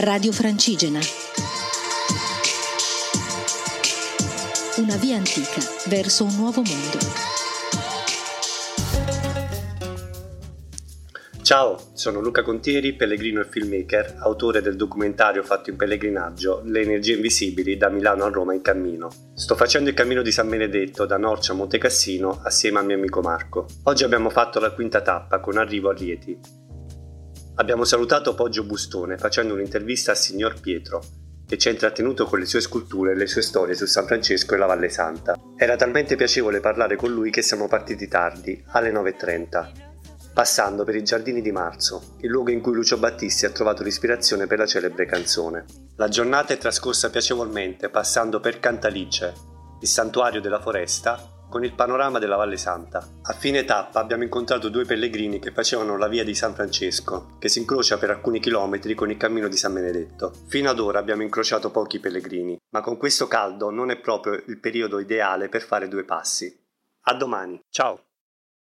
Radio Francigena. Una via antica verso un nuovo mondo. Ciao, sono Luca Contieri, pellegrino e filmmaker, autore del documentario fatto in pellegrinaggio Le energie invisibili da Milano a Roma in cammino. Sto facendo il cammino di San Benedetto da Norcia a Montecassino assieme al mio amico Marco. Oggi abbiamo fatto la quinta tappa con arrivo a Rieti. Abbiamo salutato Poggio Bustone facendo un'intervista al signor Pietro, che ci ha intrattenuto con le sue sculture e le sue storie su San Francesco e la Valle Santa. Era talmente piacevole parlare con lui che siamo partiti tardi, alle 9.30, passando per i giardini di marzo, il luogo in cui Lucio Battisti ha trovato l'ispirazione per la celebre canzone. La giornata è trascorsa piacevolmente, passando per Cantalice, il santuario della foresta, con il panorama della Valle Santa. A fine tappa abbiamo incontrato due pellegrini che facevano la via di San Francesco, che si incrocia per alcuni chilometri con il cammino di San Benedetto. Fino ad ora abbiamo incrociato pochi pellegrini, ma con questo caldo non è proprio il periodo ideale per fare due passi. A domani, ciao!